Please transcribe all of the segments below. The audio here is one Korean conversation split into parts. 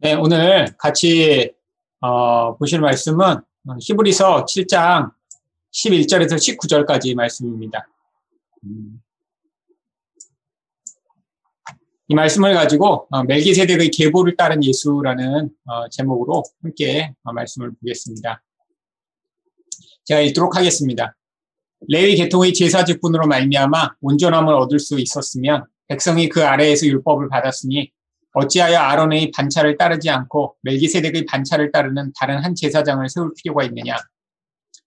네, 오늘 같이 어, 보실 말씀은 히브리서 7장 11절에서 19절까지 말씀입니다. 음. 이 말씀을 가지고 어, 멜기세덱의 계보를 따른 예수라는 어, 제목으로 함께 어, 말씀을 보겠습니다. 제가 읽도록 하겠습니다. 레위 계통의 제사 직분으로 말미암아 온전함을 얻을 수 있었으면 백성이 그 아래에서 율법을 받았으니 어찌하여 아론의 반차를 따르지 않고 멜기세덱의 반차를 따르는 다른 한 제사장을 세울 필요가 있느냐?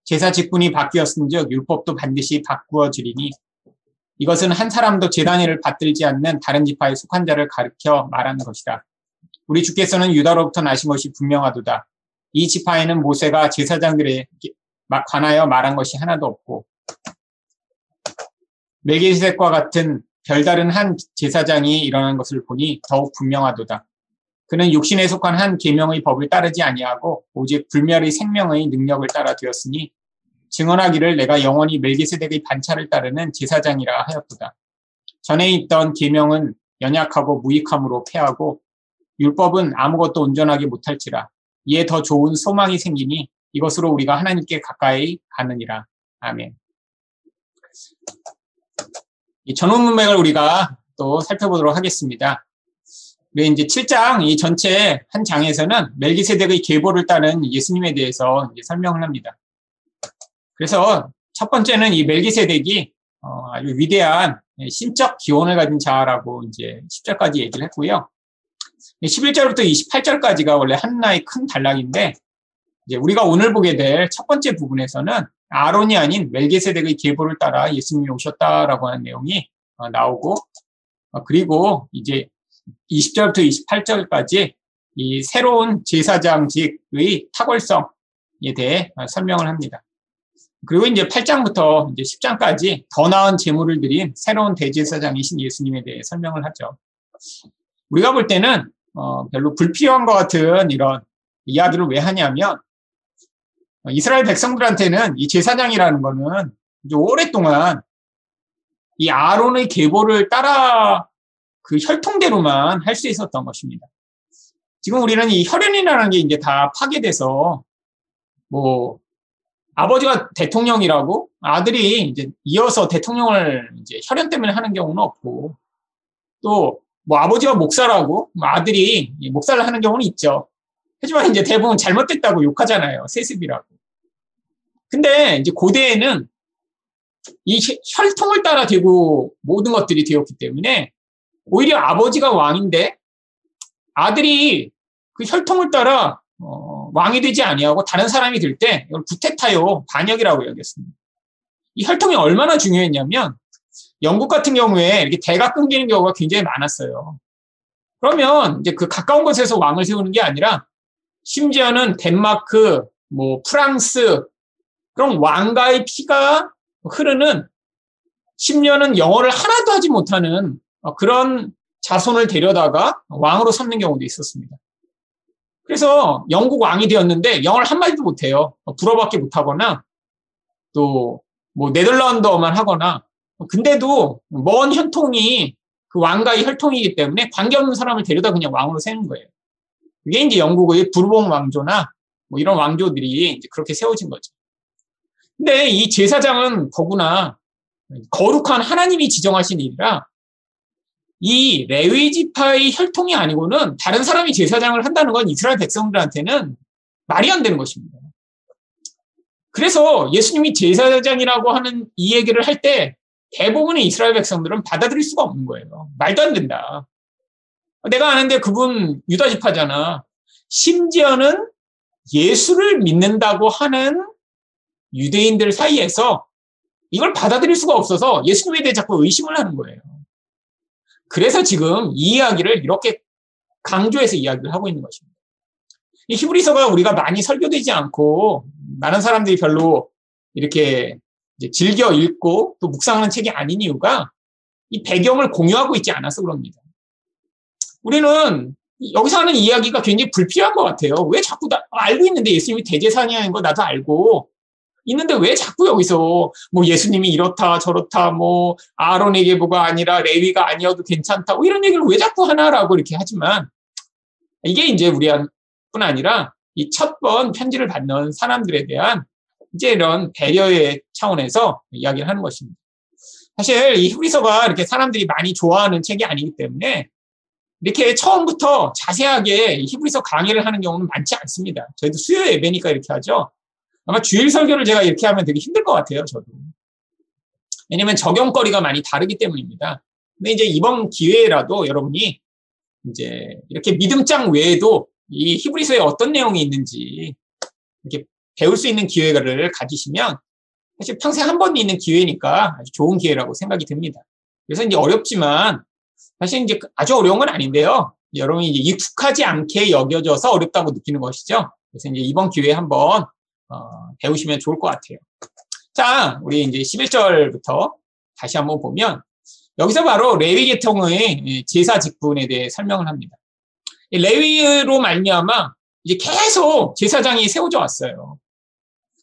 제사 직분이 바뀌었은즉 율법도 반드시 바꾸어지리니 이것은 한 사람도 제단위를 받들지 않는 다른 지파에 속한 자를 가르켜 말하는 것이다. 우리 주께서는 유다로부터 나신 것이 분명하도다. 이 지파에는 모세가 제사장들에 관하여 말한 것이 하나도 없고 멜기세덱과 같은 별다른 한 제사장이 일어난 것을 보니 더욱 분명하도다. 그는 육신에 속한 한 계명의 법을 따르지 아니하고 오직 불멸의 생명의 능력을 따라 되었으니 증언하기를 내가 영원히 멜기세덱의 반차를 따르는 제사장이라 하였도다. 전에 있던 계명은 연약하고 무익함으로 패하고 율법은 아무것도 온전하게 못할지라 이에 더 좋은 소망이 생기니 이것으로 우리가 하나님께 가까이 가느니라. 아멘. 이 전원 문맥을 우리가 또 살펴보도록 하겠습니다. 우리 이제 7장 이 전체 한 장에서는 멜기세덱의 계보를 따른 예수님에 대해서 설명을 합니다. 그래서 첫 번째는 이 멜기세덱이 어, 아주 위대한 신적 기원을 가진 자라고 이제 10절까지 얘기를 했고요. 11절부터 28절까지가 원래 한나의 큰 단락인데 이제 우리가 오늘 보게 될 첫 번째 부분에서는 아론이 아닌 멜게세덱의 계보를 따라 예수님이 오셨다라고 하는 내용이 어, 나오고 어, 그리고 이제 20절부터 28절까지 이 새로운 제사장직의 탁월성에 대해 어, 설명을 합니다. 그리고 이제 8장부터 이제 10장까지 더 나은 제물을 드린 새로운 대제사장이신 예수님에 대해 설명을 하죠. 우리가 볼 때는 어 별로 불필요한 것 같은 이런 이야기를 왜 하냐면 이스라엘 백성들한테는 이 제사장이라는 거는 오랫동안 이 아론의 계보를 따라 그 혈통대로만 할 수 있었던 것입니다. 지금 우리는 이 혈연이라는 게 이제 다 파괴돼서 뭐 아버지가 대통령이라고 아들이 이제 이어서 대통령을 이제 혈연 때문에 하는 경우는 없고 또 뭐 아버지가 목사라고 뭐 아들이 목사를 하는 경우는 있죠. 하지만 이제 대부분 잘못됐다고 욕하잖아요. 세습이라고. 근데 이제 고대에는 이 혈통을 따라 되고 모든 것들이 되었기 때문에 오히려 아버지가 왕인데 아들이 그 혈통을 따라 어, 왕이 되지 아니하고 다른 사람이 될 때 이걸 구테타요 반역이라고 여겼습니다. 이 혈통이 얼마나 중요했냐면 영국 같은 경우에 이렇게 대가 끊기는 경우가 굉장히 많았어요. 그러면 이제 그 가까운 곳에서 왕을 세우는 게 아니라 심지어는 덴마크, 뭐 프랑스 그럼 왕가의 피가 흐르는 10년은 영어를 하나도 하지 못하는 그런 자손을 데려다가 왕으로 삼는 경우도 있었습니다. 그래서 영국 왕이 되었는데 영어를 한마디도 못해요. 불어밖에 못하거나 또 뭐 네덜란드어만 하거나 근데도 먼 혈통이 그 왕가의 혈통이기 때문에 관계 없는 사람을 데려다 그냥 왕으로 세는 거예요. 이게 이제 영국의 부르봉 왕조나 뭐 이런 왕조들이 이제 그렇게 세워진 거죠. 근데 이 제사장은 더구나 거룩한 하나님이 지정하신 일이라 이 레위 지파의 혈통이 아니고는 다른 사람이 제사장을 한다는 건 이스라엘 백성들한테는 말이 안 되는 것입니다. 그래서 예수님이 제사장이라고 하는 이 얘기를 할 때 대부분의 이스라엘 백성들은 받아들일 수가 없는 거예요. 말도 안 된다. 내가 아는데 그분 유다 지파잖아. 심지어는 예수를 믿는다고 하는 유대인들 사이에서 이걸 받아들일 수가 없어서 예수님에 대해 자꾸 의심을 하는 거예요. 그래서 지금 이 이야기를 이렇게 강조해서 이야기를 하고 있는 것입니다. 이 히브리서가 우리가 많이 설교되지 않고 많은 사람들이 별로 이렇게 즐겨 읽고 또 묵상하는 책이 아닌 이유가 이 배경을 공유하고 있지 않아서 그럽니다. 우리는 여기서 하는 이야기가 굉장히 불필요한 것 같아요. 왜 자꾸 나, 알고 있는데 예수님이 대제사냐는 거 나도 알고 있는데 왜 자꾸 여기서 뭐 예수님이 이렇다 저렇다 뭐 아론에게 뭐가 아니라 레위가 아니어도 괜찮다 뭐 이런 얘기를 왜 자꾸 하나라고 이렇게 하지만 이게 이제 우리뿐 아니라 이 첫 번 편지를 받는 사람들에 대한 이제 이런 배려의 차원에서 이야기를 하는 것입니다. 사실 이 히브리서가 이렇게 사람들이 많이 좋아하는 책이 아니기 때문에 이렇게 처음부터 자세하게 히브리서 강의를 하는 경우는 많지 않습니다. 저희도 수요 예배니까 이렇게 하죠. 아마 주일 설교를 제가 이렇게 하면 되게 힘들 것 같아요, 저도. 왜냐면 적용거리가 많이 다르기 때문입니다. 근데 이제 이번 기회라도 여러분이 이제 이렇게 믿음장 외에도 이 히브리서에 어떤 내용이 있는지 이렇게 배울 수 있는 기회를 가지시면 사실 평생 한 번 있는 기회니까 아주 좋은 기회라고 생각이 듭니다. 그래서 이제 어렵지만 사실 이제 아주 어려운 건 아닌데요. 여러분이 이제 익숙하지 않게 여겨져서 어렵다고 느끼는 것이죠. 그래서 이제 이번 기회에 한번 어, 배우시면 좋을 것 같아요. 자, 우리 이제 11절부터 다시 한번 보면 여기서 바로 레위 계통의 제사 직분에 대해 설명을 합니다. 레위로 말미암아 이제 계속 제사장이 세워져 왔어요.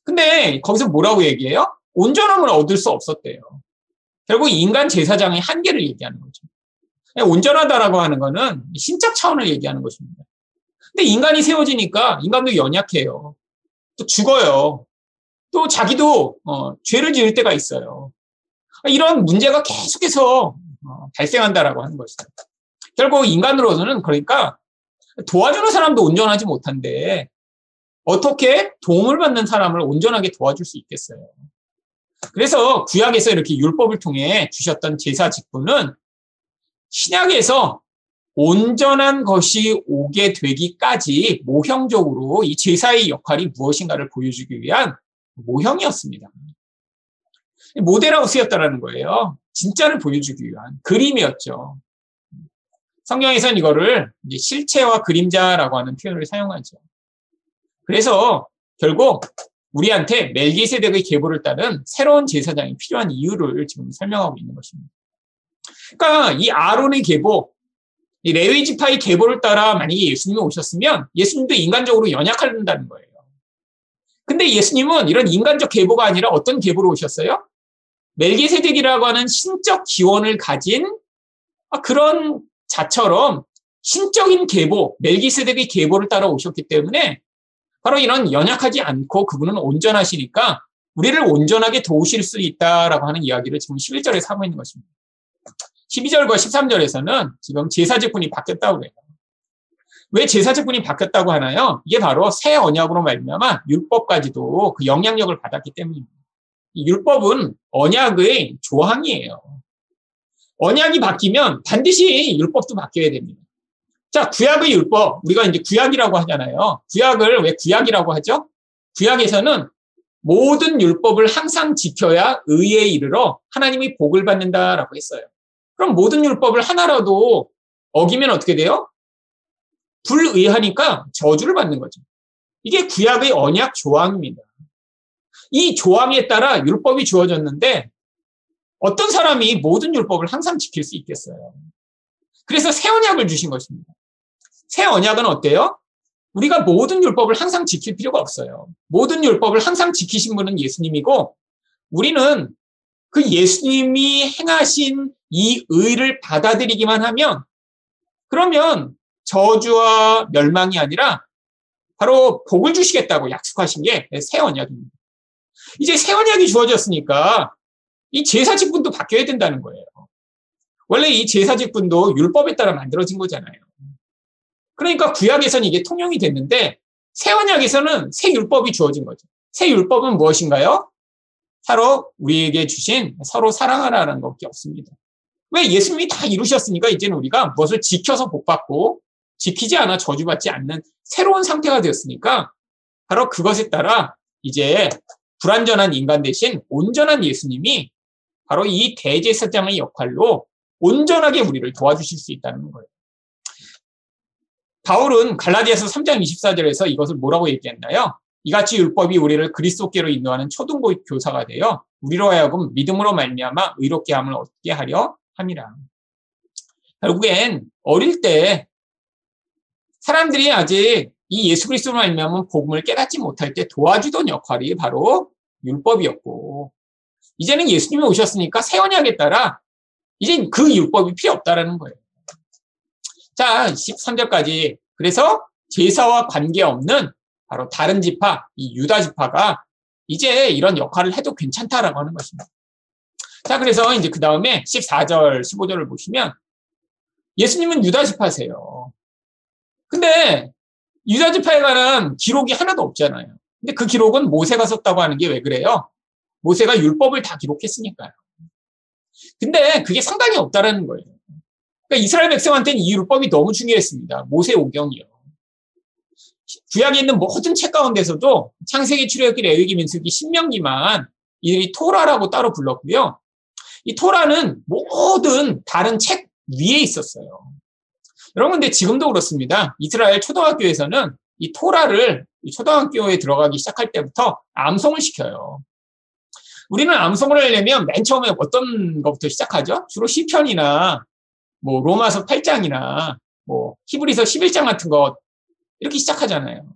근데 거기서 뭐라고 얘기해요? 온전함을 얻을 수 없었대요. 결국 인간 제사장의 한계를 얘기하는 거죠. 온전하다라고 하는 거는 신적 차원을 얘기하는 것입니다. 근데 인간이 세워지니까 인간도 연약해요. 또 죽어요. 또 자기도 어, 죄를 지을 때가 있어요. 이런 문제가 계속해서 어, 발생한다라고 하는 것이다. 결국 인간으로서는 그러니까 도와주는 사람도 온전하지 못한데 어떻게 도움을 받는 사람을 온전하게 도와줄 수 있겠어요. 그래서 구약에서 이렇게 율법을 통해 주셨던 제사 직분은 신약에서 온전한 것이 오게 되기까지 모형적으로 이 제사의 역할이 무엇인가를 보여주기 위한 모형이었습니다. 모델하고 쓰였다라는 거예요. 진짜를 보여주기 위한 그림이었죠. 성경에서는 이거를 실체와 그림자라고 하는 표현을 사용하죠. 그래서 결국 우리한테 멜기세덱의 계보를 따른 새로운 제사장이 필요한 이유를 지금 설명하고 있는 것입니다. 그러니까 이 아론의 계보, 이 레위 지파의 계보를 따라 만약에 예수님이 오셨으면 예수님도 인간적으로 연약한다는 거예요. 근데 예수님은 이런 인간적 계보가 아니라 어떤 계보로 오셨어요? 멜기세덱이라고 하는 신적 기원을 가진 그런 자처럼 신적인 계보, 멜기세덱의 계보를 따라 오셨기 때문에 바로 이런 연약하지 않고 그분은 온전하시니까 우리를 온전하게 도우실 수 있다라고 하는 이야기를 지금 11절에 사고 있는 것입니다. 12절과 13절에서는 지금 제사제분이 바뀌었다고 그래요. 왜 제사제분이 바뀌었다고 하나요? 이게 바로 새 언약으로 말미암아 율법까지도 그 영향력을 받았기 때문입니다. 율법은 언약의 조항이에요. 언약이 바뀌면 반드시 율법도 바뀌어야 됩니다. 자, 구약의 율법. 우리가 이제 구약이라고 하잖아요. 구약을 왜 구약이라고 하죠? 구약에서는 모든 율법을 항상 지켜야 의에 이르러 하나님이 복을 받는다라고 했어요. 그럼 모든 율법을 하나라도 어기면 어떻게 돼요? 불의하니까 저주를 받는 거죠. 이게 구약의 언약 조항입니다. 이 조항에 따라 율법이 주어졌는데 어떤 사람이 모든 율법을 항상 지킬 수 있겠어요? 그래서 새 언약을 주신 것입니다. 새 언약은 어때요? 우리가 모든 율법을 항상 지킬 필요가 없어요. 모든 율법을 항상 지키신 분은 예수님이고 우리는 그 예수님이 행하신 이 의를 받아들이기만 하면 그러면 저주와 멸망이 아니라 바로 복을 주시겠다고 약속하신 게 새 언약입니다. 이제 새 언약이 주어졌으니까 이 제사 직분도 바뀌어야 된다는 거예요. 원래 이 제사 직분도 율법에 따라 만들어진 거잖아요. 그러니까 구약에서는 이게 통용이 됐는데 새 언약에서는 새 율법이 주어진 거죠. 새 율법은 무엇인가요? 서로 우리에게 주신 서로 사랑하라는 것밖에 없습니다. 왜 예수님이 다 이루셨으니까 이제는 우리가 무엇을 지켜서 복받고 지키지 않아 저주받지 않는 새로운 상태가 되었으니까 바로 그것에 따라 이제 불완전한 인간 대신 온전한 예수님이 바로 이 대제사장의 역할로 온전하게 우리를 도와주실 수 있다는 거예요. 바울은 갈라디아서 3장 24절에서 이것을 뭐라고 얘기했나요? 이같이 율법이 우리를 그리스도께로 인도하는 초등고 교사가 되어 우리로 하여금 믿음으로 말미암아 의롭게 함을 얻게 하려 함이라. 결국엔 어릴 때 사람들이 아직 이 예수 그리스도로 말미암아 복음을 깨닫지 못할 때 도와주던 역할이 바로 율법이었고 이제는 예수님이 오셨으니까 새 언약에 따라 이제 그 율법이 필요 없다라는 거예요. 자, 13절까지 그래서 제사와 관계없는 바로 다른 지파, 이 유다 지파가 이제 이런 역할을 해도 괜찮다라고 하는 것입니다. 자, 그래서 이제 그 다음에 14절, 15절을 보시면 예수님은 유다 지파세요. 근데 유다 지파에 관한 기록이 하나도 없잖아요. 근데 그 기록은 모세가 썼다고 하는 게 왜 그래요? 모세가 율법을 다 기록했으니까요. 근데 그게 상당히 없다라는 거예요. 그러니까 이스라엘 백성한테는 이 율법이 너무 중요했습니다. 모세 오경이요. 구약에 있는 모든 책 가운데서도 창세기, 출애굽기, 레위기, 민수기, 신명기만 이 토라라고 따로 불렀고요. 이 토라는 모든 다른 책 위에 있었어요. 여러분, 근데 지금도 그렇습니다. 이스라엘 초등학교에서는 이 토라를 초등학교에 들어가기 시작할 때부터 암송을 시켜요. 우리는 암송을 하려면 맨 처음에 어떤 것부터 시작하죠? 주로 시편이나 뭐 로마서 8장이나 뭐 히브리서 11장 같은 것 이렇게 시작하잖아요.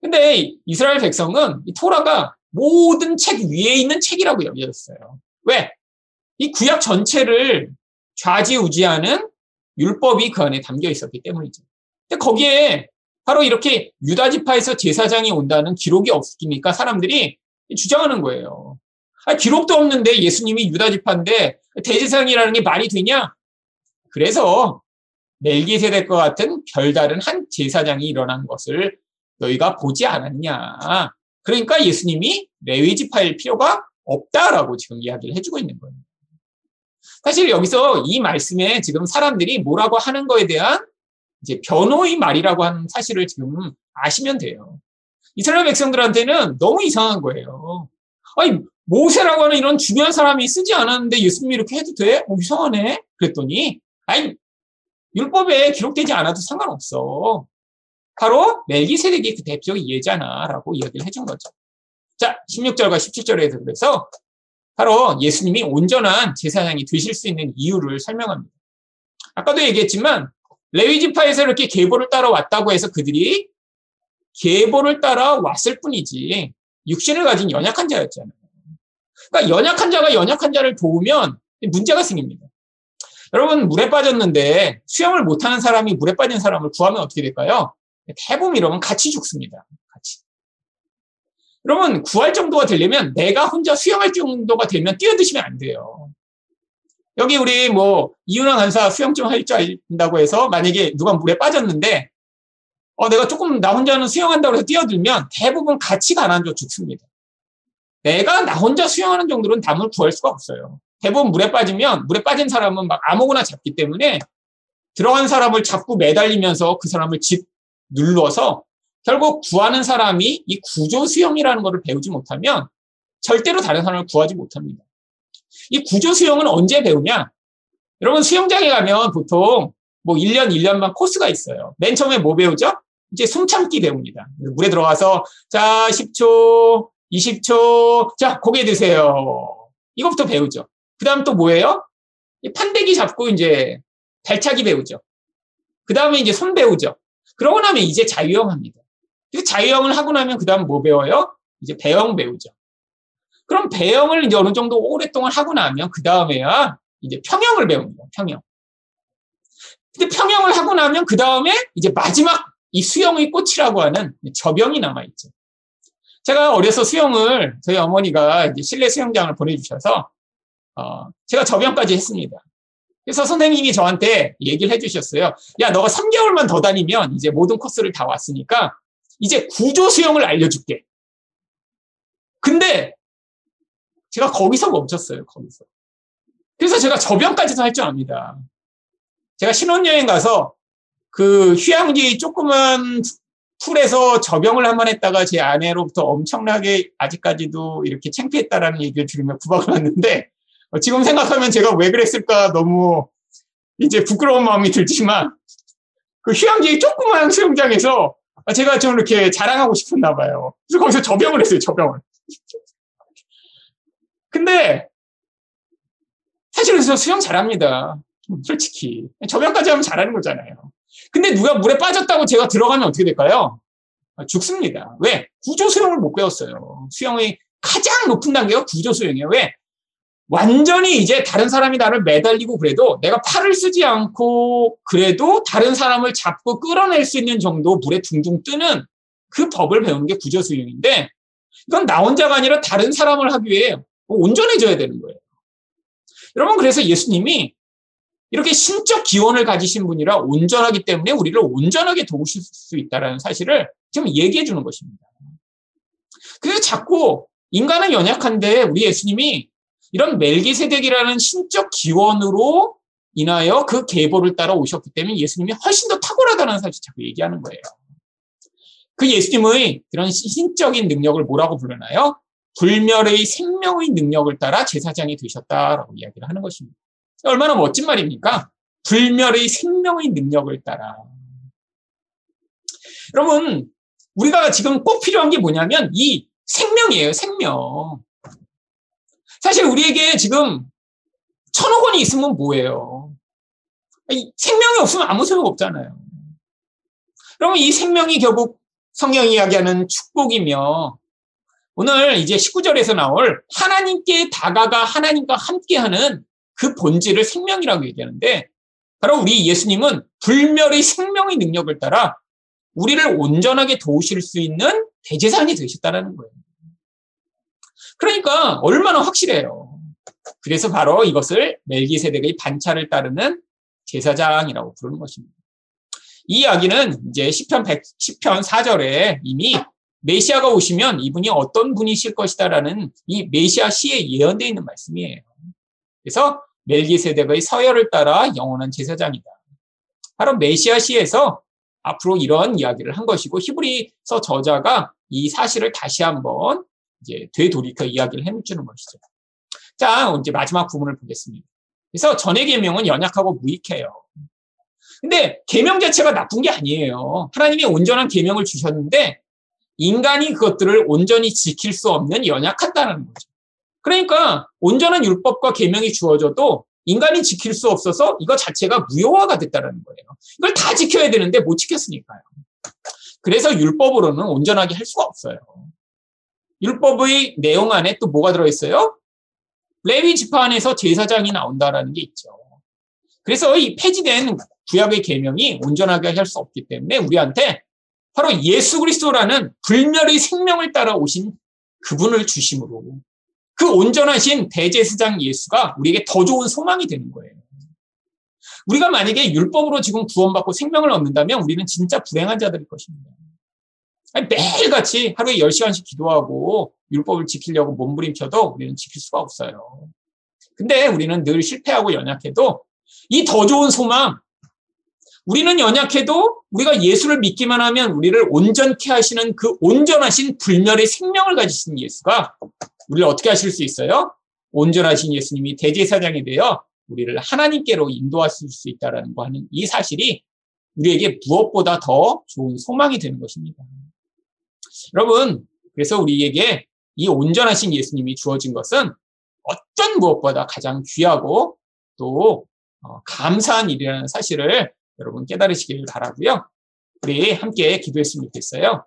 근데 이스라엘 백성은 이 토라가 모든 책 위에 있는 책이라고 여겨졌어요. 왜? 이 구약 전체를 좌지우지하는 율법이 그 안에 담겨 있었기 때문이죠. 근데 거기에 바로 이렇게 유다 지파에서 제사장이 온다는 기록이 없으니까 사람들이 주장하는 거예요. 아, 기록도 없는데 예수님이 유다 지파인데 대제사장이라는 게 말이 되냐? 그래서 멜기세덱과 같은 별다른 한 제사장이 일어난 것을 너희가 보지 않았냐? 그러니까 예수님이 레위 지파일 필요가 없다라고 지금 이야기를 해주고 있는 거예요. 사실 여기서 이 말씀에 지금 사람들이 뭐라고 하는 거에 대한 이제 변호의 말이라고 하는 사실을 지금 아시면 돼요. 이스라엘 백성들한테는 너무 이상한 거예요. 아니, 모세라고 하는 이런 중요한 사람이 쓰지 않았는데 예수님이 이렇게 해도 돼? 어, 이상하네? 그랬더니, 아니, 율법에 기록되지 않아도 상관없어. 바로 멜기세덱이 그 대표적 예잖아 라고 이야기를 해준 거죠. 자, 16절과 17절에서 그래서 바로 예수님이 온전한 제사장이 되실 수 있는 이유를 설명합니다. 아까도 얘기했지만 레위 지파에서 이렇게 계보를 따라 왔다고 해서 그들이 계보를 따라 왔을 뿐이지 육신을 가진 연약한 자였잖아요. 그러니까 연약한 자가 연약한 자를 도우면 문제가 생깁니다. 여러분 물에 빠졌는데 수영을 못하는 사람이 물에 빠진 사람을 구하면 어떻게 될까요? 대부분 이러면 같이 죽습니다. 여러분 구할 정도가 되려면 내가 혼자 수영할 정도가 되면 뛰어드시면 안 돼요. 여기 우리 뭐 이윤아 간사 수영 좀 할 줄 안다고 해서 만약에 누가 물에 빠졌는데 어 내가 조금 나 혼자는 수영한다고 해서 뛰어들면 대부분 같이 가라앉아 죽습니다. 내가 나 혼자 수영하는 정도로는 담을 구할 수가 없어요. 대부분 물에 빠지면 물에 빠진 사람은 막 아무거나 잡기 때문에 들어간 사람을 잡고 매달리면서 그 사람을 집 눌러서 결국 구하는 사람이 이 구조 수영이라는 것을 배우지 못하면 절대로 다른 사람을 구하지 못합니다. 이 구조 수영은 언제 배우냐? 여러분 수영장에 가면 보통 뭐 1년, 1년만 코스가 있어요. 맨 처음에 뭐 배우죠? 이제 숨 참기 배웁니다. 물에 들어가서 자 10초, 20초, 자 고개 드세요. 이것부터 배우죠. 그 다음 또 뭐예요? 판대기 잡고 이제 발차기 배우죠. 그 다음에 이제 손 배우죠. 그러고 나면 이제 자유형 합니다. 자유형을 하고 나면 그 다음 뭐 배워요? 이제 배영 배우죠. 그럼 배영을 어느 정도 오랫동안 하고 나면 그 다음에야 이제 평형을 배웁니다. 평형. 근데 평형을 하고 나면 그 다음에 이제 마지막 이 수영의 꽃이라고 하는 저병이 남아있죠. 제가 어려서 수영을 저희 어머니가 실내 수영장을 보내주셔서 어, 제가 접영까지 했습니다. 그래서 선생님이 저한테 얘기를 해주셨어요. 야, 너가 3개월만 더 다니면 이제 모든 코스를 다 왔으니까 이제 구조 수영을 알려줄게. 근데 제가 거기서 멈췄어요. 거기서. 그래서 제가 접영까지도 할 줄 압니다. 제가 신혼여행 가서 그 휴양지 조그만 풀에서 접영을 한 번 했다가 제 아내로부터 엄청나게 아직까지도 이렇게 창피했다라는 얘기를 들으며 구박을 받는데 어, 지금 생각하면 제가 왜 그랬을까 너무 이제 부끄러운 마음이 들지만 그 휴양지 조그만 수영장에서 제가 좀 이렇게 자랑하고 싶었나 봐요. 그래서 거기서 접영을 했어요, 접영을. 근데 사실은 저 수영 잘합니다. 솔직히. 접영까지 하면 잘하는 거잖아요. 근데 누가 물에 빠졌다고 제가 들어가면 어떻게 될까요? 아, 죽습니다. 왜? 구조 수영을 못 배웠어요. 수영의 가장 높은 단계가 구조 수영이에요. 왜? 완전히 이제 다른 사람이 나를 매달리고 그래도 내가 팔을 쓰지 않고 그래도 다른 사람을 잡고 끌어낼 수 있는 정도 물에 둥둥 뜨는 그 법을 배우는 게 구조 수용인데 이건 나 혼자가 아니라 다른 사람을 하기 위해 온전해져야 되는 거예요. 여러분 그래서 예수님이 이렇게 신적 기원을 가지신 분이라 온전하기 때문에 우리를 온전하게 도우실 수 있다는 사실을 지금 얘기해 주는 것입니다. 그래서 자꾸 인간은 연약한데 우리 예수님이 이런 멜기세덱이라는 신적 기원으로 인하여 그 계보를 따라 오셨기 때문에 예수님이 훨씬 더 탁월하다는 사실 자꾸 얘기하는 거예요. 그 예수님의 그런 신적인 능력을 뭐라고 부르나요? 불멸의 생명의 능력을 따라 제사장이 되셨다라고 이야기를 하는 것입니다. 얼마나 멋진 말입니까? 불멸의 생명의 능력을 따라. 여러분, 우리가 지금 꼭 필요한 게 뭐냐면 이 생명이에요, 생명. 사실 우리에게 지금 천억 원이 있으면 뭐예요? 생명이 없으면 아무 소용 없잖아요. 그러면 이 생명이 결국 성경이 이야기하는 축복이며 오늘 이제 19절에서 나올 하나님께 다가가 하나님과 함께하는 그 본질을 생명이라고 얘기하는데 바로 우리 예수님은 불멸의 생명의 능력을 따라 우리를 온전하게 도우실 수 있는 대제사장이 되셨다는 거예요. 그러니까 얼마나 확실해요. 그래서 바로 이것을 멜기세덱의 반차를 따르는 제사장이라고 부르는 것입니다. 이 이야기는 이제 시편 100, 시편 4절에 이미 메시아가 오시면 이분이 어떤 분이실 것이다라는 이 메시아 시에 예언되어 있는 말씀이에요. 그래서 멜기세덱의 서열을 따라 영원한 제사장이다. 바로 메시아 시에서 앞으로 이런 이야기를 한 것이고 히브리서 저자가 이 사실을 다시 한번 이제 되돌이켜 이야기를 해주는 것이죠. 자, 이제 마지막 부분을 보겠습니다. 그래서 전의 계명은 연약하고 무익해요. 근데 계명 자체가 나쁜 게 아니에요. 하나님이 온전한 계명을 주셨는데 인간이 그것들을 온전히 지킬 수 없는 연약하다는 거죠. 그러니까 온전한 율법과 계명이 주어져도 인간이 지킬 수 없어서 이거 자체가 무효화가 됐다는 거예요. 이걸 다 지켜야 되는데 못 지켰으니까요. 그래서 율법으로는 온전하게 할 수가 없어요. 율법의 내용 안에 또 뭐가 들어있어요? 레위 지파안에서 제사장이 나온다라는 게 있죠. 그래서 이 폐지된 구약의 계명이 온전하게 할 수 없기 때문에 우리한테 바로 예수 그리스도라는 불멸의 생명을 따라 오신 그분을 주심으로 그 온전하신 대제사장 예수가 우리에게 더 좋은 소망이 되는 거예요. 우리가 만약에 율법으로 지금 구원받고 생명을 얻는다면 우리는 진짜 불행한 자들일 것입니다. 매일같이 하루에 10시간씩 기도하고 율법을 지키려고 몸부림쳐도 우리는 지킬 수가 없어요. 근데 우리는 늘 실패하고 연약해도 이 더 좋은 소망, 우리는 연약해도 우리가 예수를 믿기만 하면 우리를 온전케 하시는 그 온전하신 불멸의 생명을 가지신 예수가 우리를 어떻게 하실 수 있어요? 온전하신 예수님이 대제사장이 되어 우리를 하나님께로 인도하실 수 있다라는 거 하는 이 사실이 우리에게 무엇보다 더 좋은 소망이 되는 것입니다. 여러분, 그래서 우리에게 이 온전하신 예수님이 주어진 것은 어떤 무엇보다 가장 귀하고 또 어, 감사한 일이라는 사실을 여러분 깨달으시길 바라고요. 우리 함께 기도했으면 좋겠어요.